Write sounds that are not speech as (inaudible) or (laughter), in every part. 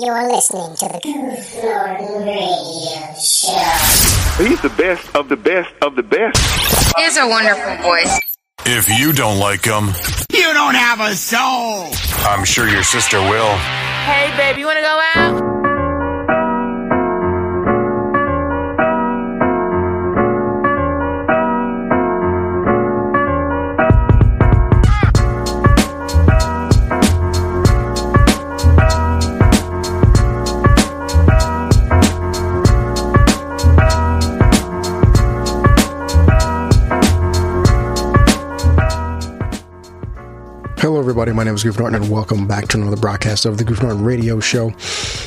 You're listening to the Goof Norton Radio Show. He's the best of the best of the best. He has a wonderful voice. If you don't like him, You don't have a soul. I'm sure your sister will. Hey, babe, you want to go out? Everybody. My name is Goof Norton, and welcome back to another broadcast of the Goof Norton Radio Show.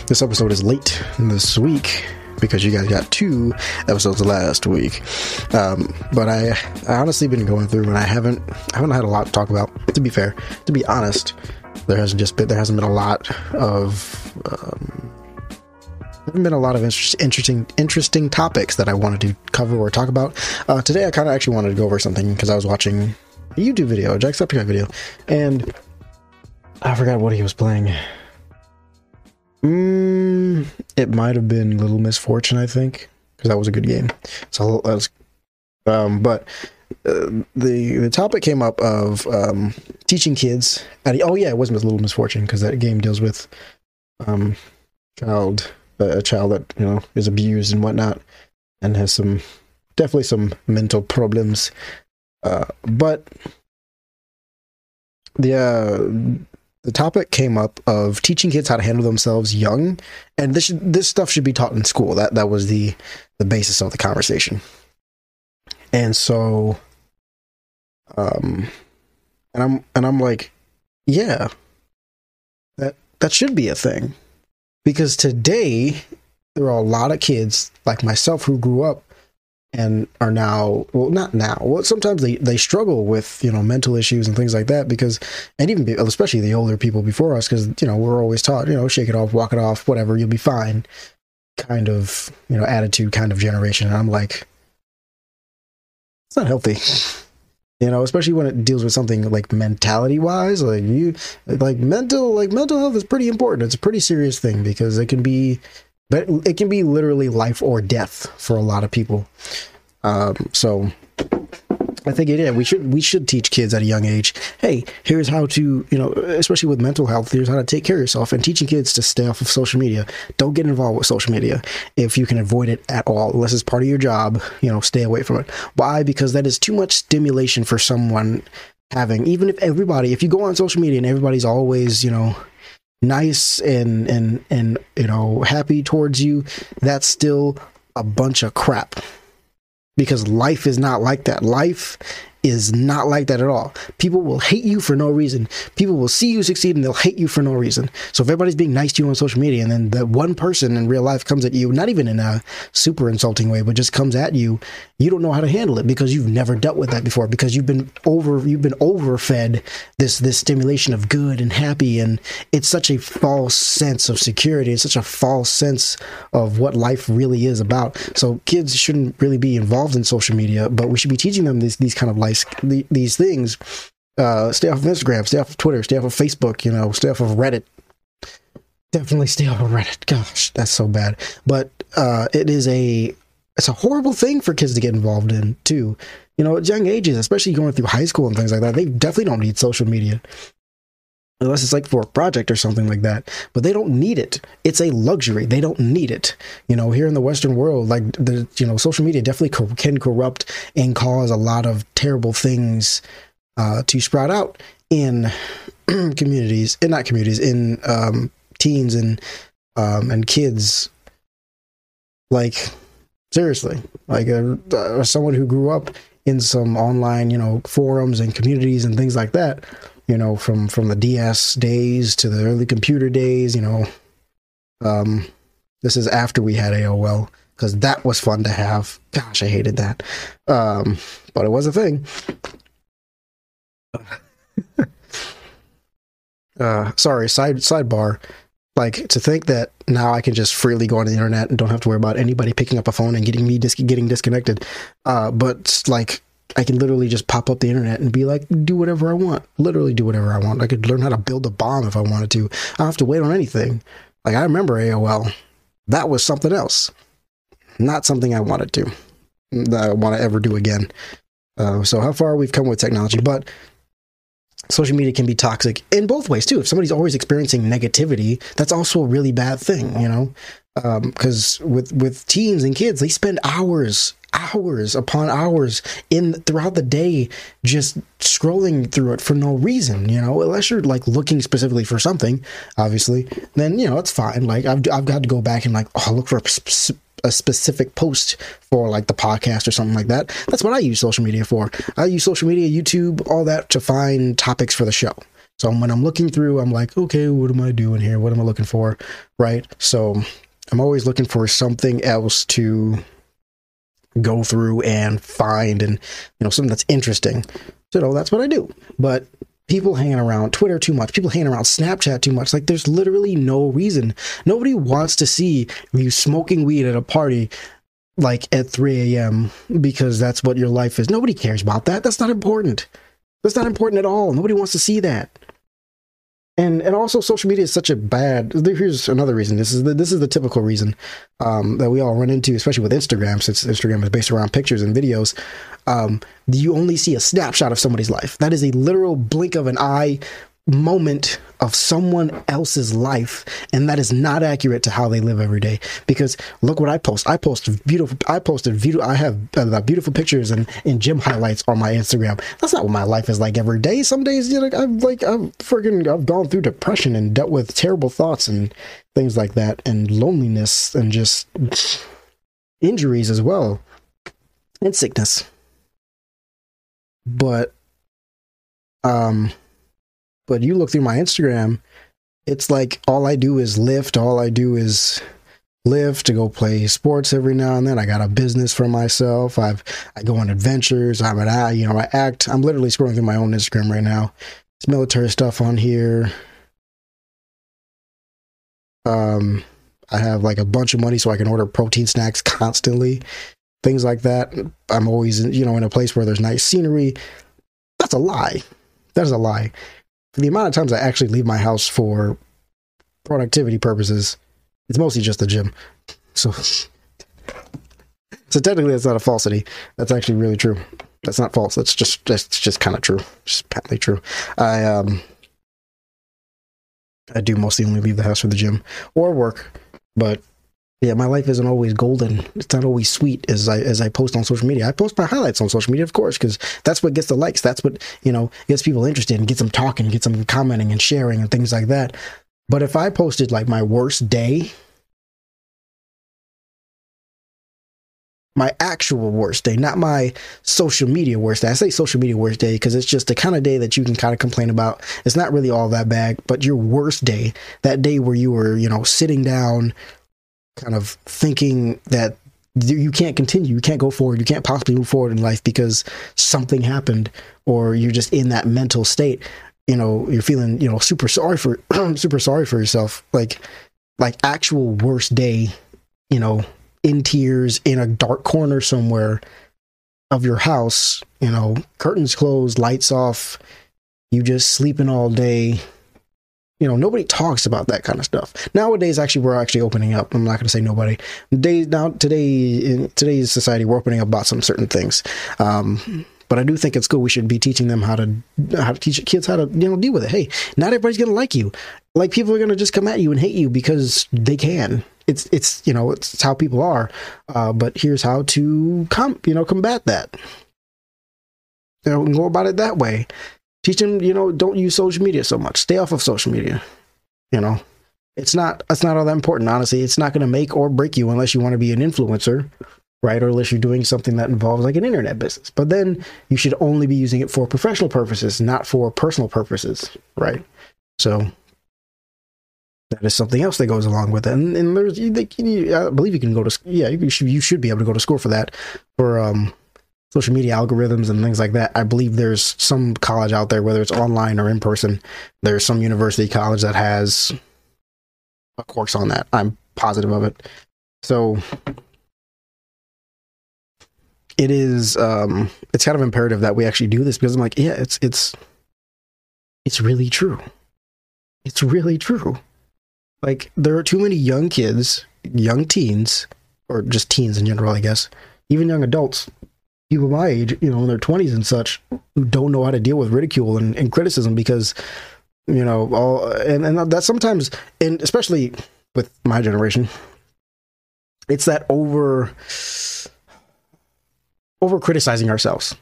This episode is late this week because you guys got two episodes last week. Um, but I, I honestly been going through, and I haven't, I haven't had a lot to talk about. To be fair, to be honest, there hasn't just been, there hasn't been a lot of. Um, haven't been a lot of interest, interesting interesting topics that I wanted to cover or talk about. Uh, today, I kind of actually wanted to go over something because I was watching a YouTube video, a Jacksepticeye video, and I forgot what he was playing. Mm, it might have been Little Misfortune, I think, because that was a good game. So that's, um, but uh, the the topic came up of um, teaching kids. At, oh yeah, it wasn't Little Misfortune because that game deals with um, child a child that you know is abused and whatnot, and has some definitely some mental problems. Uh, but the uh, the topic came up of teaching kids how to handle themselves young, and this this stuff should be taught in school. That that was the the basis of the conversation. And so, um, and I'm and I'm like, yeah, that that should be a thing, because today there are a lot of kids like myself who grew up and are now well not now well sometimes they they struggle with you know mental issues and things like that because and even especially the older people before us because you know we're always taught you know shake it off walk it off whatever you'll be fine kind of you know attitude kind of generation. And i'm like it's not healthy. You know especially when it deals with something like mentality wise like you like mental like mental health is pretty important. It's a pretty serious thing because it can be but it can be literally life or death for a lot of people um, so I think yeah, we should we should teach kids at a young age. Hey, here's how to you know, especially with mental health. Here's how to take care of yourself, and teaching kids to stay off of social media. Don't get involved with social media if you can avoid it at all, unless it's part of your job. You know, stay away from it. Why? Because that is too much stimulation for someone having. Even if everybody, if you go on social media and everybody's always you know nice and and and you know happy towards you, that's still a bunch of crap because life is not like that. Life is not like that at all. People will hate you for no reason. People will see you succeed and they'll hate you for no reason. So if everybody's being nice to you on social media and then that one person in real life comes at you, not even in a super insulting way, but just comes at you, you don't know how to handle it because you've never dealt with that before because you've been over you've been overfed this this stimulation of good and happy and it's such a false sense of security. It's such a false sense of what life really is about. So kids shouldn't really be involved in social media, but we should be teaching them these these kind of life these things. Uh, stay off of Instagram, stay off of Twitter, stay off of Facebook, you know, stay off of Reddit. Definitely stay off of Reddit. Gosh, that's so bad. But uh, it is a it's a horrible thing for kids to get involved in too. You know, at young ages, especially going through high school and things like that, they definitely don't need social media unless it's like for a project or something like that. But they don't need it. It's a luxury. They don't need it. You know, here in the Western world, like the you know, social media definitely co- can corrupt and cause a lot of terrible things uh, to sprout out in (clears throat) communities, in not communities, in um, teens and um, and kids. Like seriously, like uh, uh, someone who grew up in some online, you know, forums and communities and things like that you know, from from the DS days to the early computer days, you know. Um, this is after we had AOL because that was fun to have. Gosh, I hated that, um, but it was a thing. (laughs) uh, sorry, side sidebar. Like to think that now I can just freely go on the internet and don't have to worry about anybody picking up a phone and getting me dis- getting disconnected. Uh, but like I can literally just pop up the internet and be like, do whatever I want. Literally do whatever I want. I could learn how to build a bomb if I wanted to. I don't have to wait on anything. Like I remember AOL. That was something else. Not something I wanted to. That I want to ever do again. Uh, so how far we've come with technology, but social media can be toxic in both ways too. If somebody's always experiencing negativity, that's also a really bad thing, you know. Because with with teens and kids, they spend hours, hours upon hours in throughout the day just scrolling through it for no reason, you know. Unless you're like looking specifically for something, obviously, then you know it's fine. Like I've I've got to go back and like oh look for a, sp- a specific post for like the podcast or something like that. That's what I use social media for. I use social media, YouTube, all that to find topics for the show. So when I'm looking through, I'm like, okay, what am I doing here? What am I looking for? Right. So I'm always looking for something else to go through and find and, you know, something that's interesting. So that's what I do. But people hanging around Twitter too much, people hanging around Snapchat too much. Like there's literally no reason. Nobody wants to see you smoking weed at a party like at 3 a.m. because that's what your life is. Nobody cares about that. That's not important. That's not important at all. Nobody wants to see that. And and also social media is such a bad. Here's another reason. This is the this is the typical reason um, that we all run into, especially with Instagram, since Instagram is based around pictures and videos. Um, you only see a snapshot of somebody's life. That is a literal blink of an eye moment of someone else's life and that is not accurate to how they live every day. Because look what i post. I post beautiful i posted beautiful i have uh, beautiful pictures and in gym highlights on my instagram. That's not what my life is like every day. Some days you know i've like i've freaking i've gone through depression and dealt with terrible thoughts and things like that and loneliness and just injuries as well and sickness. But um but you look through my Instagram, it's like all I do is lift. All I do is lift to go play sports every now and then. I got a business for myself. I've I go on adventures. I'm an you know I act. I'm literally scrolling through my own Instagram right now. It's military stuff on here. Um, I have like a bunch of money so I can order protein snacks constantly, things like that. I'm always you know in a place where there's nice scenery. That's a lie. That is a lie the amount of times I actually leave my house for productivity purposes, it's mostly just the gym. So, so technically, that's not a falsity. That's actually really true. That's not false. That's just that's just kind of true. Just patently true. I um I do mostly only leave the house for the gym or work, but yeah, my life isn't always golden. It's not always sweet as I as I post on social media. I post my highlights on social media, of course, because that's what gets the likes. That's what you know gets people interested and gets them talking, gets them commenting and sharing and things like that. But if I posted like my worst day, my actual worst day, not my social media worst day. I say social media worst day because it's just the kind of day that you can kind of complain about. It's not really all that bad, but your worst day, that day where you were, you know, sitting down kind of thinking that you can't continue, you can't go forward, you can't possibly move forward in life because something happened, or you're just in that mental state. You know, you're feeling, you know, super sorry for, (clears throat) super sorry for yourself, like, like actual worst day. You know, in tears in a dark corner somewhere of your house. You know, curtains closed, lights off. You just sleeping all day, you know nobody talks about that kind of stuff nowadays actually we're actually opening up i'm not going to say nobody Day, now today in today's society we're opening up about some certain things um, but I do think at school we should be teaching them how to how to teach kids how to you know deal with it. Hey, not everybody's gonna like you. Like people are gonna just come at you and hate you because they can. It's it's you know it's, it's how people are. Uh, but here's how to com you know combat that. You know, go about it that way teach them you know don't use social media so much. Stay off of social media you know. It's not it's not all that important honestly. It's not going to make or break you unless you want to be an influencer right? Or unless you're doing something that involves like an internet business. But then you should only be using it for professional purposes not for personal purposes right? So that is something else that goes along with it. And, and there's you, i believe you can go to yeah you should, you should be able to go to school for that for um social media algorithms and things like that. I believe there's some college out there, whether it's online or in person, there's some university college that has a course on that. I'm positive of it. So it is um it's kind of imperative that we actually do this because I'm like, yeah, it's it's it's really true. It's really true. Like there are too many young kids, young teens, or just teens in general, I guess, even young adults, people my age, you know, in their twenties and such, who don't know how to deal with ridicule and, and criticism because, you know, all and and that sometimes, and especially with my generation, it's that over over criticizing ourselves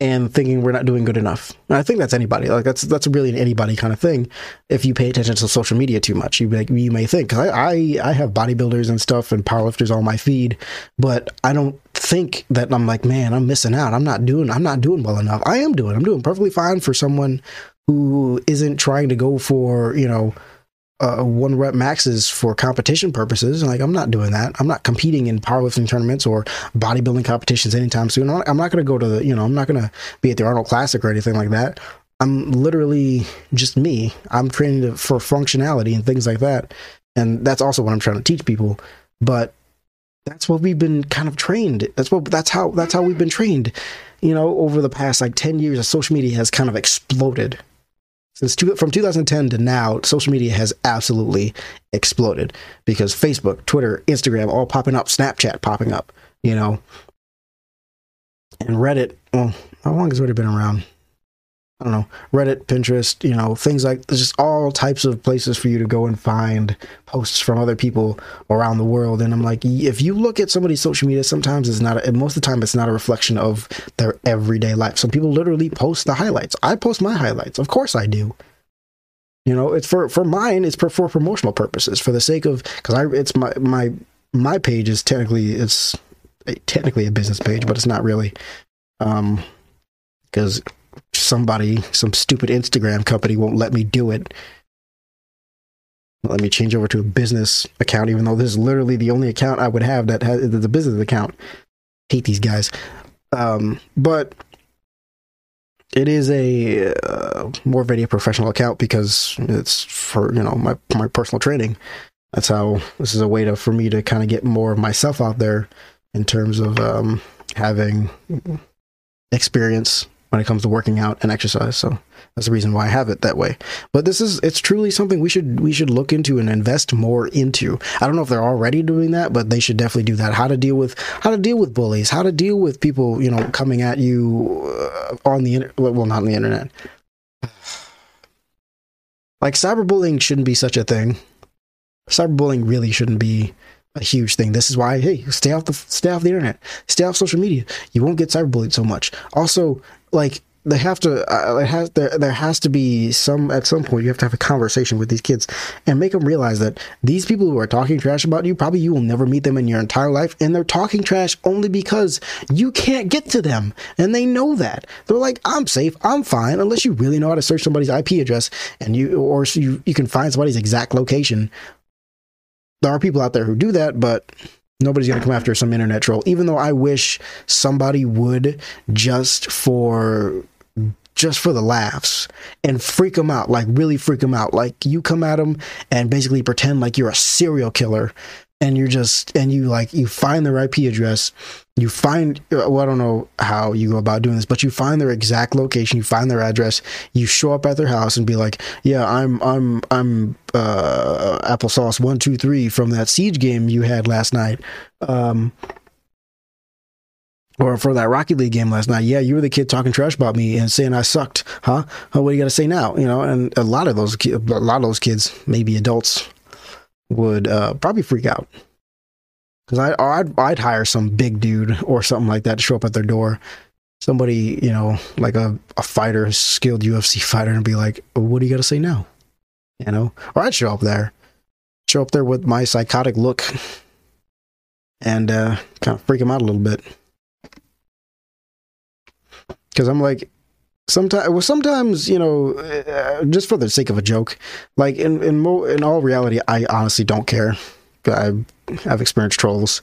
and thinking we're not doing good enough. And I think that's anybody. Like that's that's really an anybody kind of thing. If you pay attention to social media too much, you like you may think I, I I have bodybuilders and stuff and powerlifters on my feed, but I don't think that I'm like man I'm missing out. I'm not doing I'm not doing well enough. I am doing I'm doing perfectly fine for someone who isn't trying to go for you know uh, one rep maxes for competition purposes. Like I'm not doing that. I'm not competing in powerlifting tournaments or bodybuilding competitions anytime soon. I'm not, not going to go to the, you know, I'm not going to be at the Arnold Classic or anything like that. I'm literally just me. I'm training to, for functionality and things like that. And that's also what I'm trying to teach people. But that's what we've been kind of trained. That's what that's how that's how we've been trained. You know, over the past like 10 years, social media has kind of exploded since two, from 2010 to now, social media has absolutely exploded because Facebook, Twitter, Instagram, all popping up, Snapchat popping up, you know, and Reddit. Well, how long has Reddit been around? I don't know. Reddit, Pinterest, you know, things like just all types of places for you to go and find posts from other people around the world. And I'm like, if you look at somebody's social media, sometimes it's not, a, most of the time, it's not a reflection of their everyday life. Some people literally post the highlights. I post my highlights. Of course I do. You know, it's for, for mine, it's for, for promotional purposes, for the sake of, cause I, it's my, my, my page is technically, it's technically a business page, but it's not really. Um, cause somebody, some stupid Instagram company won't let me do it. Let me change over to a business account, even though this is literally the only account I would have that has the business account. Hate these guys. Um, but it is a uh, more of a professional account because it's for you know my my personal training. That's how this is a way to for me to kind of get more of myself out there in terms of um, having experience when it comes to working out and exercise. So that's the reason why I have it that way. But this is it's truly something we should we should look into and invest more into. I don't know if they're already doing that, but they should definitely do that. How to deal with how to deal with bullies, how to deal with people, you know, coming at you uh, on the internet, well not on the internet. (sighs) Like cyberbullying shouldn't be such a thing. Cyberbullying really shouldn't be a huge thing. This is why, hey, stay off the stay off the internet, stay off social media. You won't get cyberbullied so much. Also, like they have to, uh, it has there there has to be some at some point you have to have a conversation with these kids and make them realize that these people who are talking trash about you probably you will never meet them in your entire life, and they're talking trash only because you can't get to them, and they know that. They're like, I'm safe, I'm fine, unless you really know how to search somebody's IP address and you or you you can find somebody's exact location there are people out there who do that, but nobody's going to come after some internet troll. Even though I wish somebody would just for just for the laughs and freak them out, like really freak them out. Like you come at them and basically pretend like you're a serial killer and you're just and you like you find their IP address, you find well, I don't know how you go about doing this, but you find their exact location, you find their address, you show up at their house and be like, yeah, I'm I'm I'm uh, applesauce one two three from that siege game you had last night. Um, or for that Rocket League game last night, yeah, you were the kid talking trash about me and saying I sucked, huh? What do you got to say now? You know, and a lot of those, ki- a lot of those kids, maybe adults, would uh, probably freak out because I I'd, I'd hire some big dude or something like that to show up at their door. Somebody, you know, like a, a fighter, skilled UFC fighter, and be like, "What do you got to say now?" You know, or I'd show up there, show up there with my psychotic look, and uh, kind of freak them out a little bit. Because I'm like, sometimes well sometimes you know uh, just for the sake of a joke like in in mo- in all reality i honestly don't care. I have experienced trolls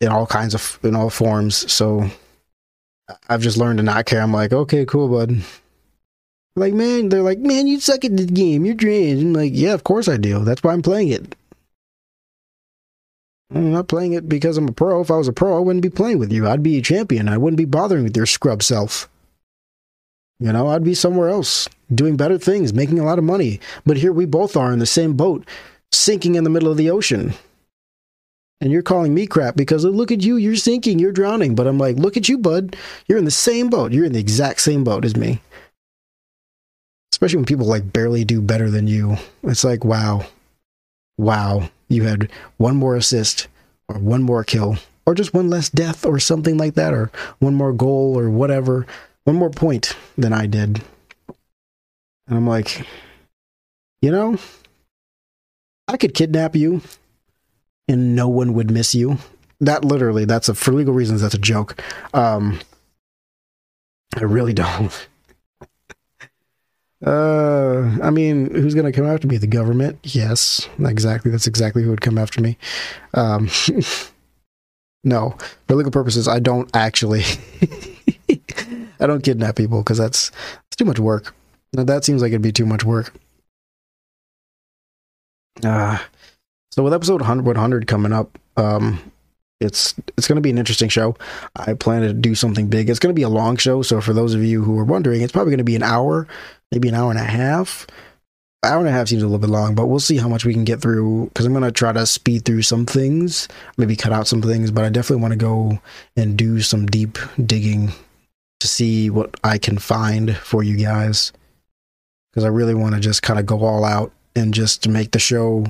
in all kinds of in all forms. So i've just learned to not care. I'm like okay cool bud like man they're like man you suck at this game you're trash i'm like yeah of course i do that's why i'm playing it i'm not playing it because i'm a pro if i was a pro i wouldn't be playing with you i'd be a champion i wouldn't be bothering with your scrub self You know, I'd be somewhere else doing better things, making a lot of money. But here we both are in the same boat, sinking in the middle of the ocean. And you're calling me crap because look at you, you're sinking, you're drowning. But I'm like, look at you, bud. You're in the same boat. You're in the exact same boat as me. Especially when people like barely do better than you. It's like, wow, wow, you had one more assist or one more kill or just one less death or something like that or one more goal or whatever, one more point than I did. And I'm like, you know, I could kidnap you and no one would miss you. That literally, that's a for legal reasons. That's a joke. Um, I really (laughs) don't. Uh, I mean, who's gonna come after me? The government? Yes, exactly. That's exactly who would come after me. Um, (laughs) no, for legal purposes, I don't actually. (laughs) I don't kidnap people because that's that's too much work. Now, that seems like it'd be too much work. Uh, so with episode 100, 100 coming up, um, it's it's going to be an interesting show. I plan to do something big. It's going to be a long show, so for those of you who are wondering, it's probably going to be an hour, maybe an hour and a half. Hour and a half seems a little bit long, but we'll see how much we can get through. Because I'm going to try to speed through some things, maybe cut out some things, but I definitely want to go and do some deep digging to see what I can find for you guys. Because I really want to just kind of go all out and just make the show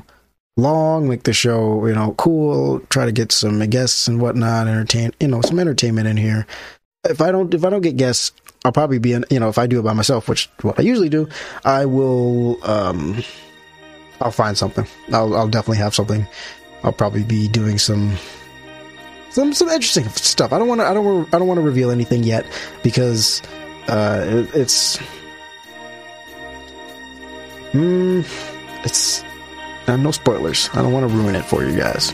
long, make the show, you know, cool, try to get some guests and whatnot, entertain, you know, some entertainment in here. If I don't, if I don't get guests, I'll probably be in, you know, if I do it by myself, which what I usually do, I will, um, I'll find something. I'll, I'll definitely have something. I'll probably be doing some, some, some interesting stuff. I don't want to, I don't, wanna- I don't want to reveal anything yet because, uh, it, it's, mm, it's, uh, no spoilers. I don't want to ruin it for you guys.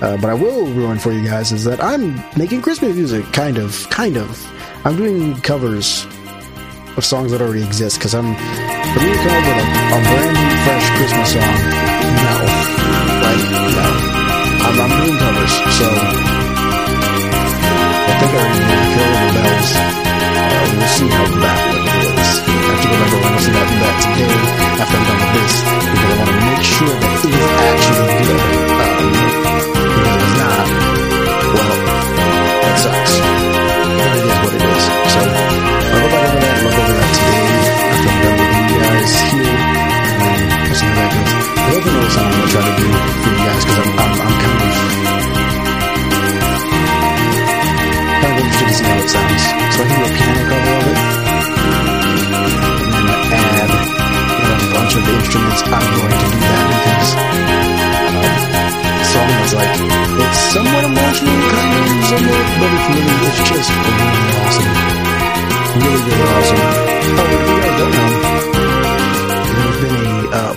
Uh, but I will ruin for you guys is that I'm making Christmas music, kind of, kind of. I'm doing covers of songs that already exist because I'm for me to come up with a, a brand new, fresh Christmas song. No, no,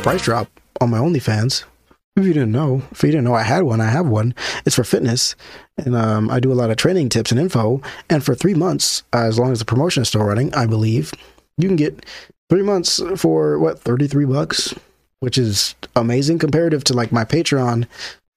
price drop on my OnlyFans. If you didn't know, if you didn't know I had one, I have one. It's for fitness, and um, I do a lot of training tips and info. And for three months, uh, as long as the promotion is still running, I believe you can get three months for what thirty three bucks, which is amazing comparative to like my Patreon,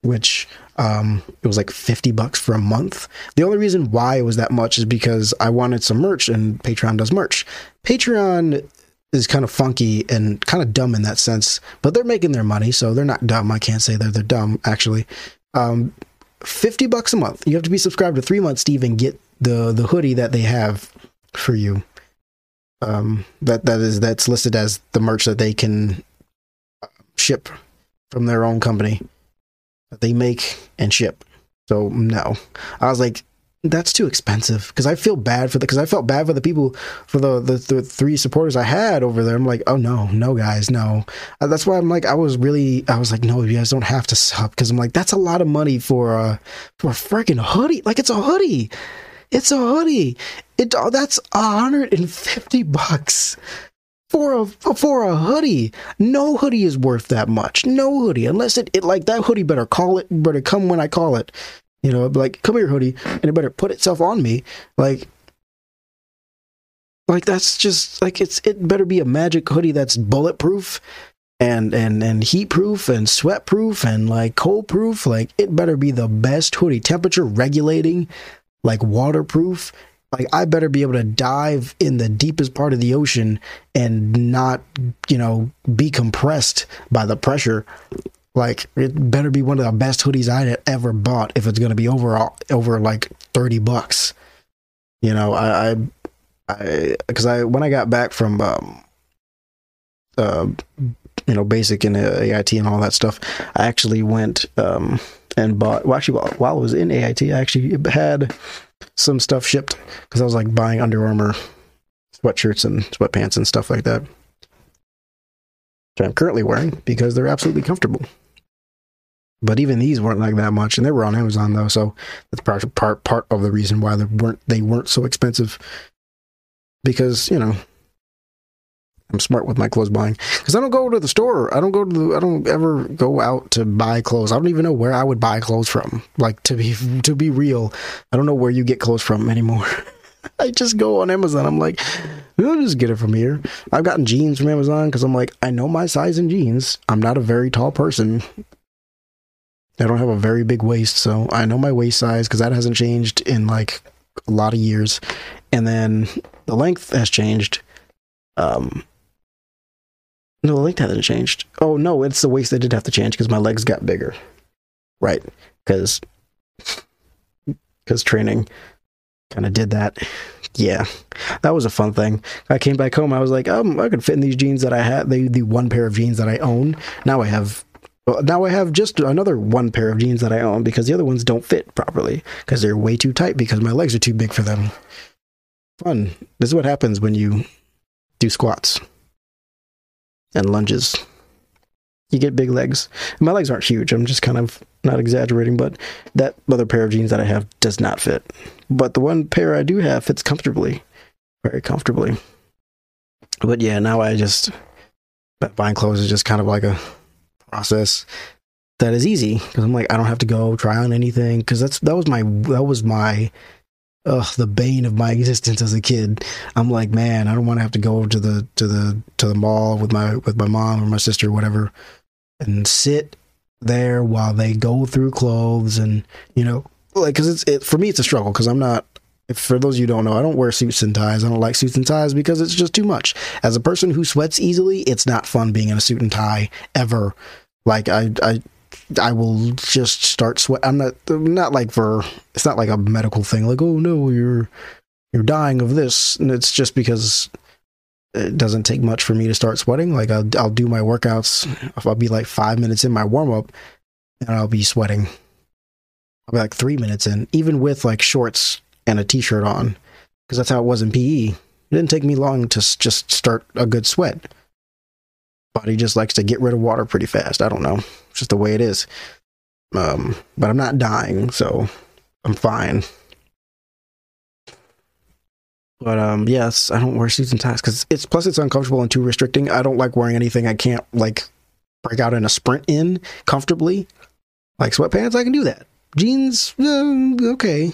which um, it was like fifty bucks for a month. The only reason why it was that much is because I wanted some merch, and Patreon does merch. Patreon is kind of funky and kind of dumb in that sense, but they're making their money, so they're not dumb. I can't say they're they're dumb actually. Um, Fifty bucks a month. You have to be subscribed to three months to even get the the hoodie that they have for you. Um, that that is that's listed as the merch that they can uh, ship from their own company that they make and ship. So no, I was like, that's too expensive because I feel bad for the because I felt bad for the people for the, the the three supporters I had over there. I'm like, oh no, no guys, no. Uh, that's why I'm like, I was really, I was like, no, you guys don't have to sub because I'm like, that's a lot of money for a for a freaking hoodie. Like it's a hoodie, it's a hoodie. It oh, that's hundred and fifty bucks for a for a hoodie. No hoodie is worth that much. No hoodie, unless it, it like that hoodie better call it better come when I call it. You know, like come here, hoodie, and it better put itself on me. Like, like that's just like it's it better be a magic hoodie that's bulletproof and and and heat proof and sweat proof and like cold proof. Like it better be the best hoodie, temperature regulating, like waterproof. like I better be able to dive in the deepest part of the ocean and not, you know, be compressed by the pressure. Like it better be one of the best hoodies I had ever bought if it's going to be over over like 30 bucks. You know, I I I cuz I when I got back from um uh you know, basic and uh, AIT and all that stuff, I actually went um and bought well actually while, while I was in AIT, I actually had some stuff shipped because I was like buying Under Armour sweatshirts and sweatpants and stuff like that. Which I'm currently wearing because they're absolutely comfortable. But even these weren't like that much, and they were on Amazon though, so that's part part part of the reason why they weren't they weren't so expensive. Because you know, I'm smart with my clothes buying because I don't go to the store. I don't go to the. I don't ever go out to buy clothes. I don't even know where I would buy clothes from. Like to be to be real, I don't know where you get clothes from anymore. (laughs) I just go on Amazon. I'm like, I'll just get it from here. I've gotten jeans from Amazon because I'm like, I know my size in jeans. I'm not a very tall person. I don't have a very big waist, so I know my waist size because that hasn't changed in like a lot of years. And then the length has changed. Um, no, the length hasn't changed. Oh no, it's the waist that did have to change because my legs got bigger. Right, because because training kind of did that. Yeah, that was a fun thing. I came back home. I was like, um, I could fit in these jeans that I had. They the one pair of jeans that I own. Now I have. Now I have just another one pair of jeans that I own because the other ones don't fit properly because they're way too tight because my legs are too big for them. Fun. This is what happens when you do squats and lunges. You get big legs. My legs aren't huge. I'm just kind of not exaggerating, but that other pair of jeans that I have does not fit. But the one pair I do have fits comfortably, very comfortably. But yeah, now I just buying clothes is just kind of like a process that is easy because I'm like I don't have to go try on anything because that's that was my that was my the bane of my existence as a kid. I'm like, man, I don't want to have to go to the to the to the mall with my with my mom or my sister or whatever, and sit there while they go through clothes and you know, like, because it's it for me, it's a struggle because I'm not. For those of you don't know, I don't wear suits and ties. I don't like suits and ties because it's just too much. As a person who sweats easily, it's not fun being in a suit and tie ever. Like I, I I will just start sweat. I'm not not like for it's not like a medical thing. Like oh no, you're you're dying of this, and it's just because it doesn't take much for me to start sweating. Like I'll I'll do my workouts. I'll be like five minutes in my warm up, and I'll be sweating. I'll be like three minutes in, even with like shorts and a t-shirt on, because that's how it was in PE. It didn't take me long to just start a good sweat. Body just likes to get rid of water pretty fast. I don't know. It's just the way it is. Um, but I'm not dying, so I'm fine. But um, yes, I don't wear suits and ties because it's plus it's uncomfortable and too restricting. I don't like wearing anything I can't like break out in a sprint in comfortably. Like sweatpants, I can do that. Jeans, uh, okay.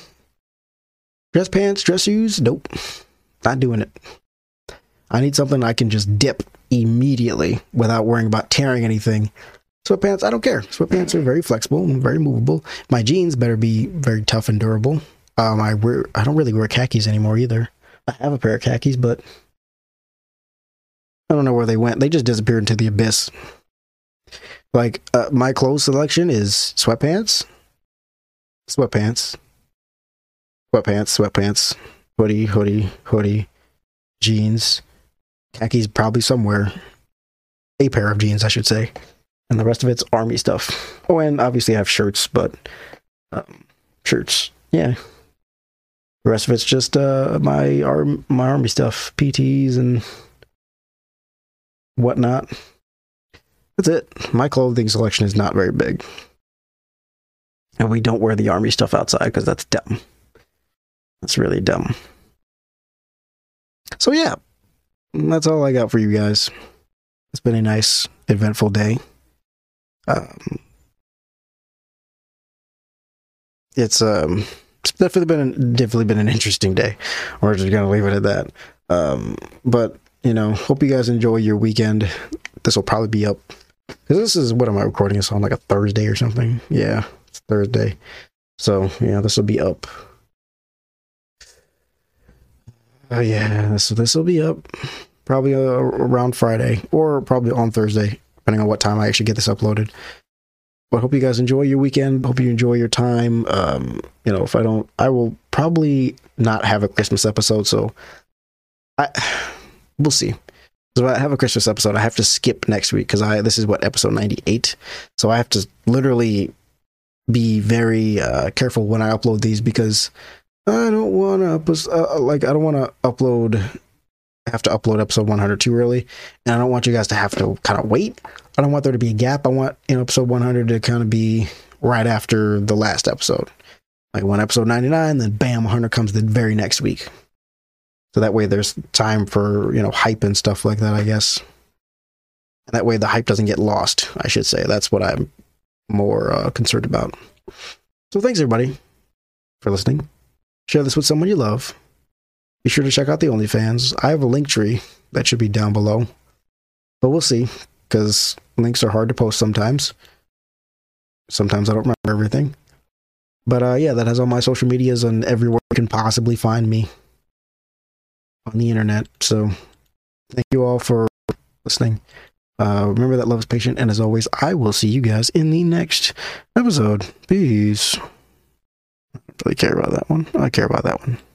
Dress pants, dress shoes, nope, not doing it. I need something I can just dip immediately without worrying about tearing anything. Sweatpants, I don't care. Sweatpants are very flexible and very movable. My jeans better be very tough and durable. Um, I wear, I don't really wear khakis anymore either. I have a pair of khakis, but I don't know where they went. They just disappeared into the abyss. Like uh, my clothes selection is sweatpants, sweatpants, sweatpants, sweatpants, hoodie, hoodie, hoodie, jeans, khakis probably somewhere. A pair of jeans, I should say, and the rest of it's army stuff. Oh, and obviously I have shirts, but um, shirts, yeah. The rest of it's just uh, my arm, my army stuff, PTs and whatnot. That's it. My clothing selection is not very big, and we don't wear the army stuff outside because that's dumb. That's really dumb. So yeah, that's all I got for you guys. It's been a nice, eventful day. Um, it's um, it's definitely been definitely been an interesting day. We're just gonna leave it at that. Um, but you know, hope you guys enjoy your weekend. This will probably be up because this is what am I recording this on like a Thursday or something? Yeah, it's Thursday. So yeah, this will be up Oh yeah, so this will be up probably uh, around Friday or probably on Thursday, depending on what time I actually get this uploaded. But hope you guys enjoy your weekend. Hope you enjoy your time. Um, you know, if I don't, I will probably not have a Christmas episode. So I, (sighs) we'll see. So I have a Christmas episode, I have to skip next week because I this is what episode ninety eight. So I have to literally be very uh, careful when I upload these because I don't want to uh, like I don't want to upload have to upload episode 100 too early and I don't want you guys to have to kind of wait. I don't want there to be a gap. I want you know episode 100 to kind of be right after the last episode. Like when episode 99 then bam 100 comes the very next week. So that way there's time for, you know, hype and stuff like that, I guess. And that way the hype doesn't get lost, I should say. That's what I'm more uh, concerned about. So thanks everybody for listening. Share this with someone you love. Be sure to check out the OnlyFans. I have a link tree that should be down below. But we'll see, because links are hard to post sometimes. Sometimes I don't remember everything. But uh, yeah, that has all my social medias and everywhere you can possibly find me on the internet. So thank you all for listening. Uh, remember that love is patient, and as always, I will see you guys in the next episode. Peace. Really care about that one. I care about that one.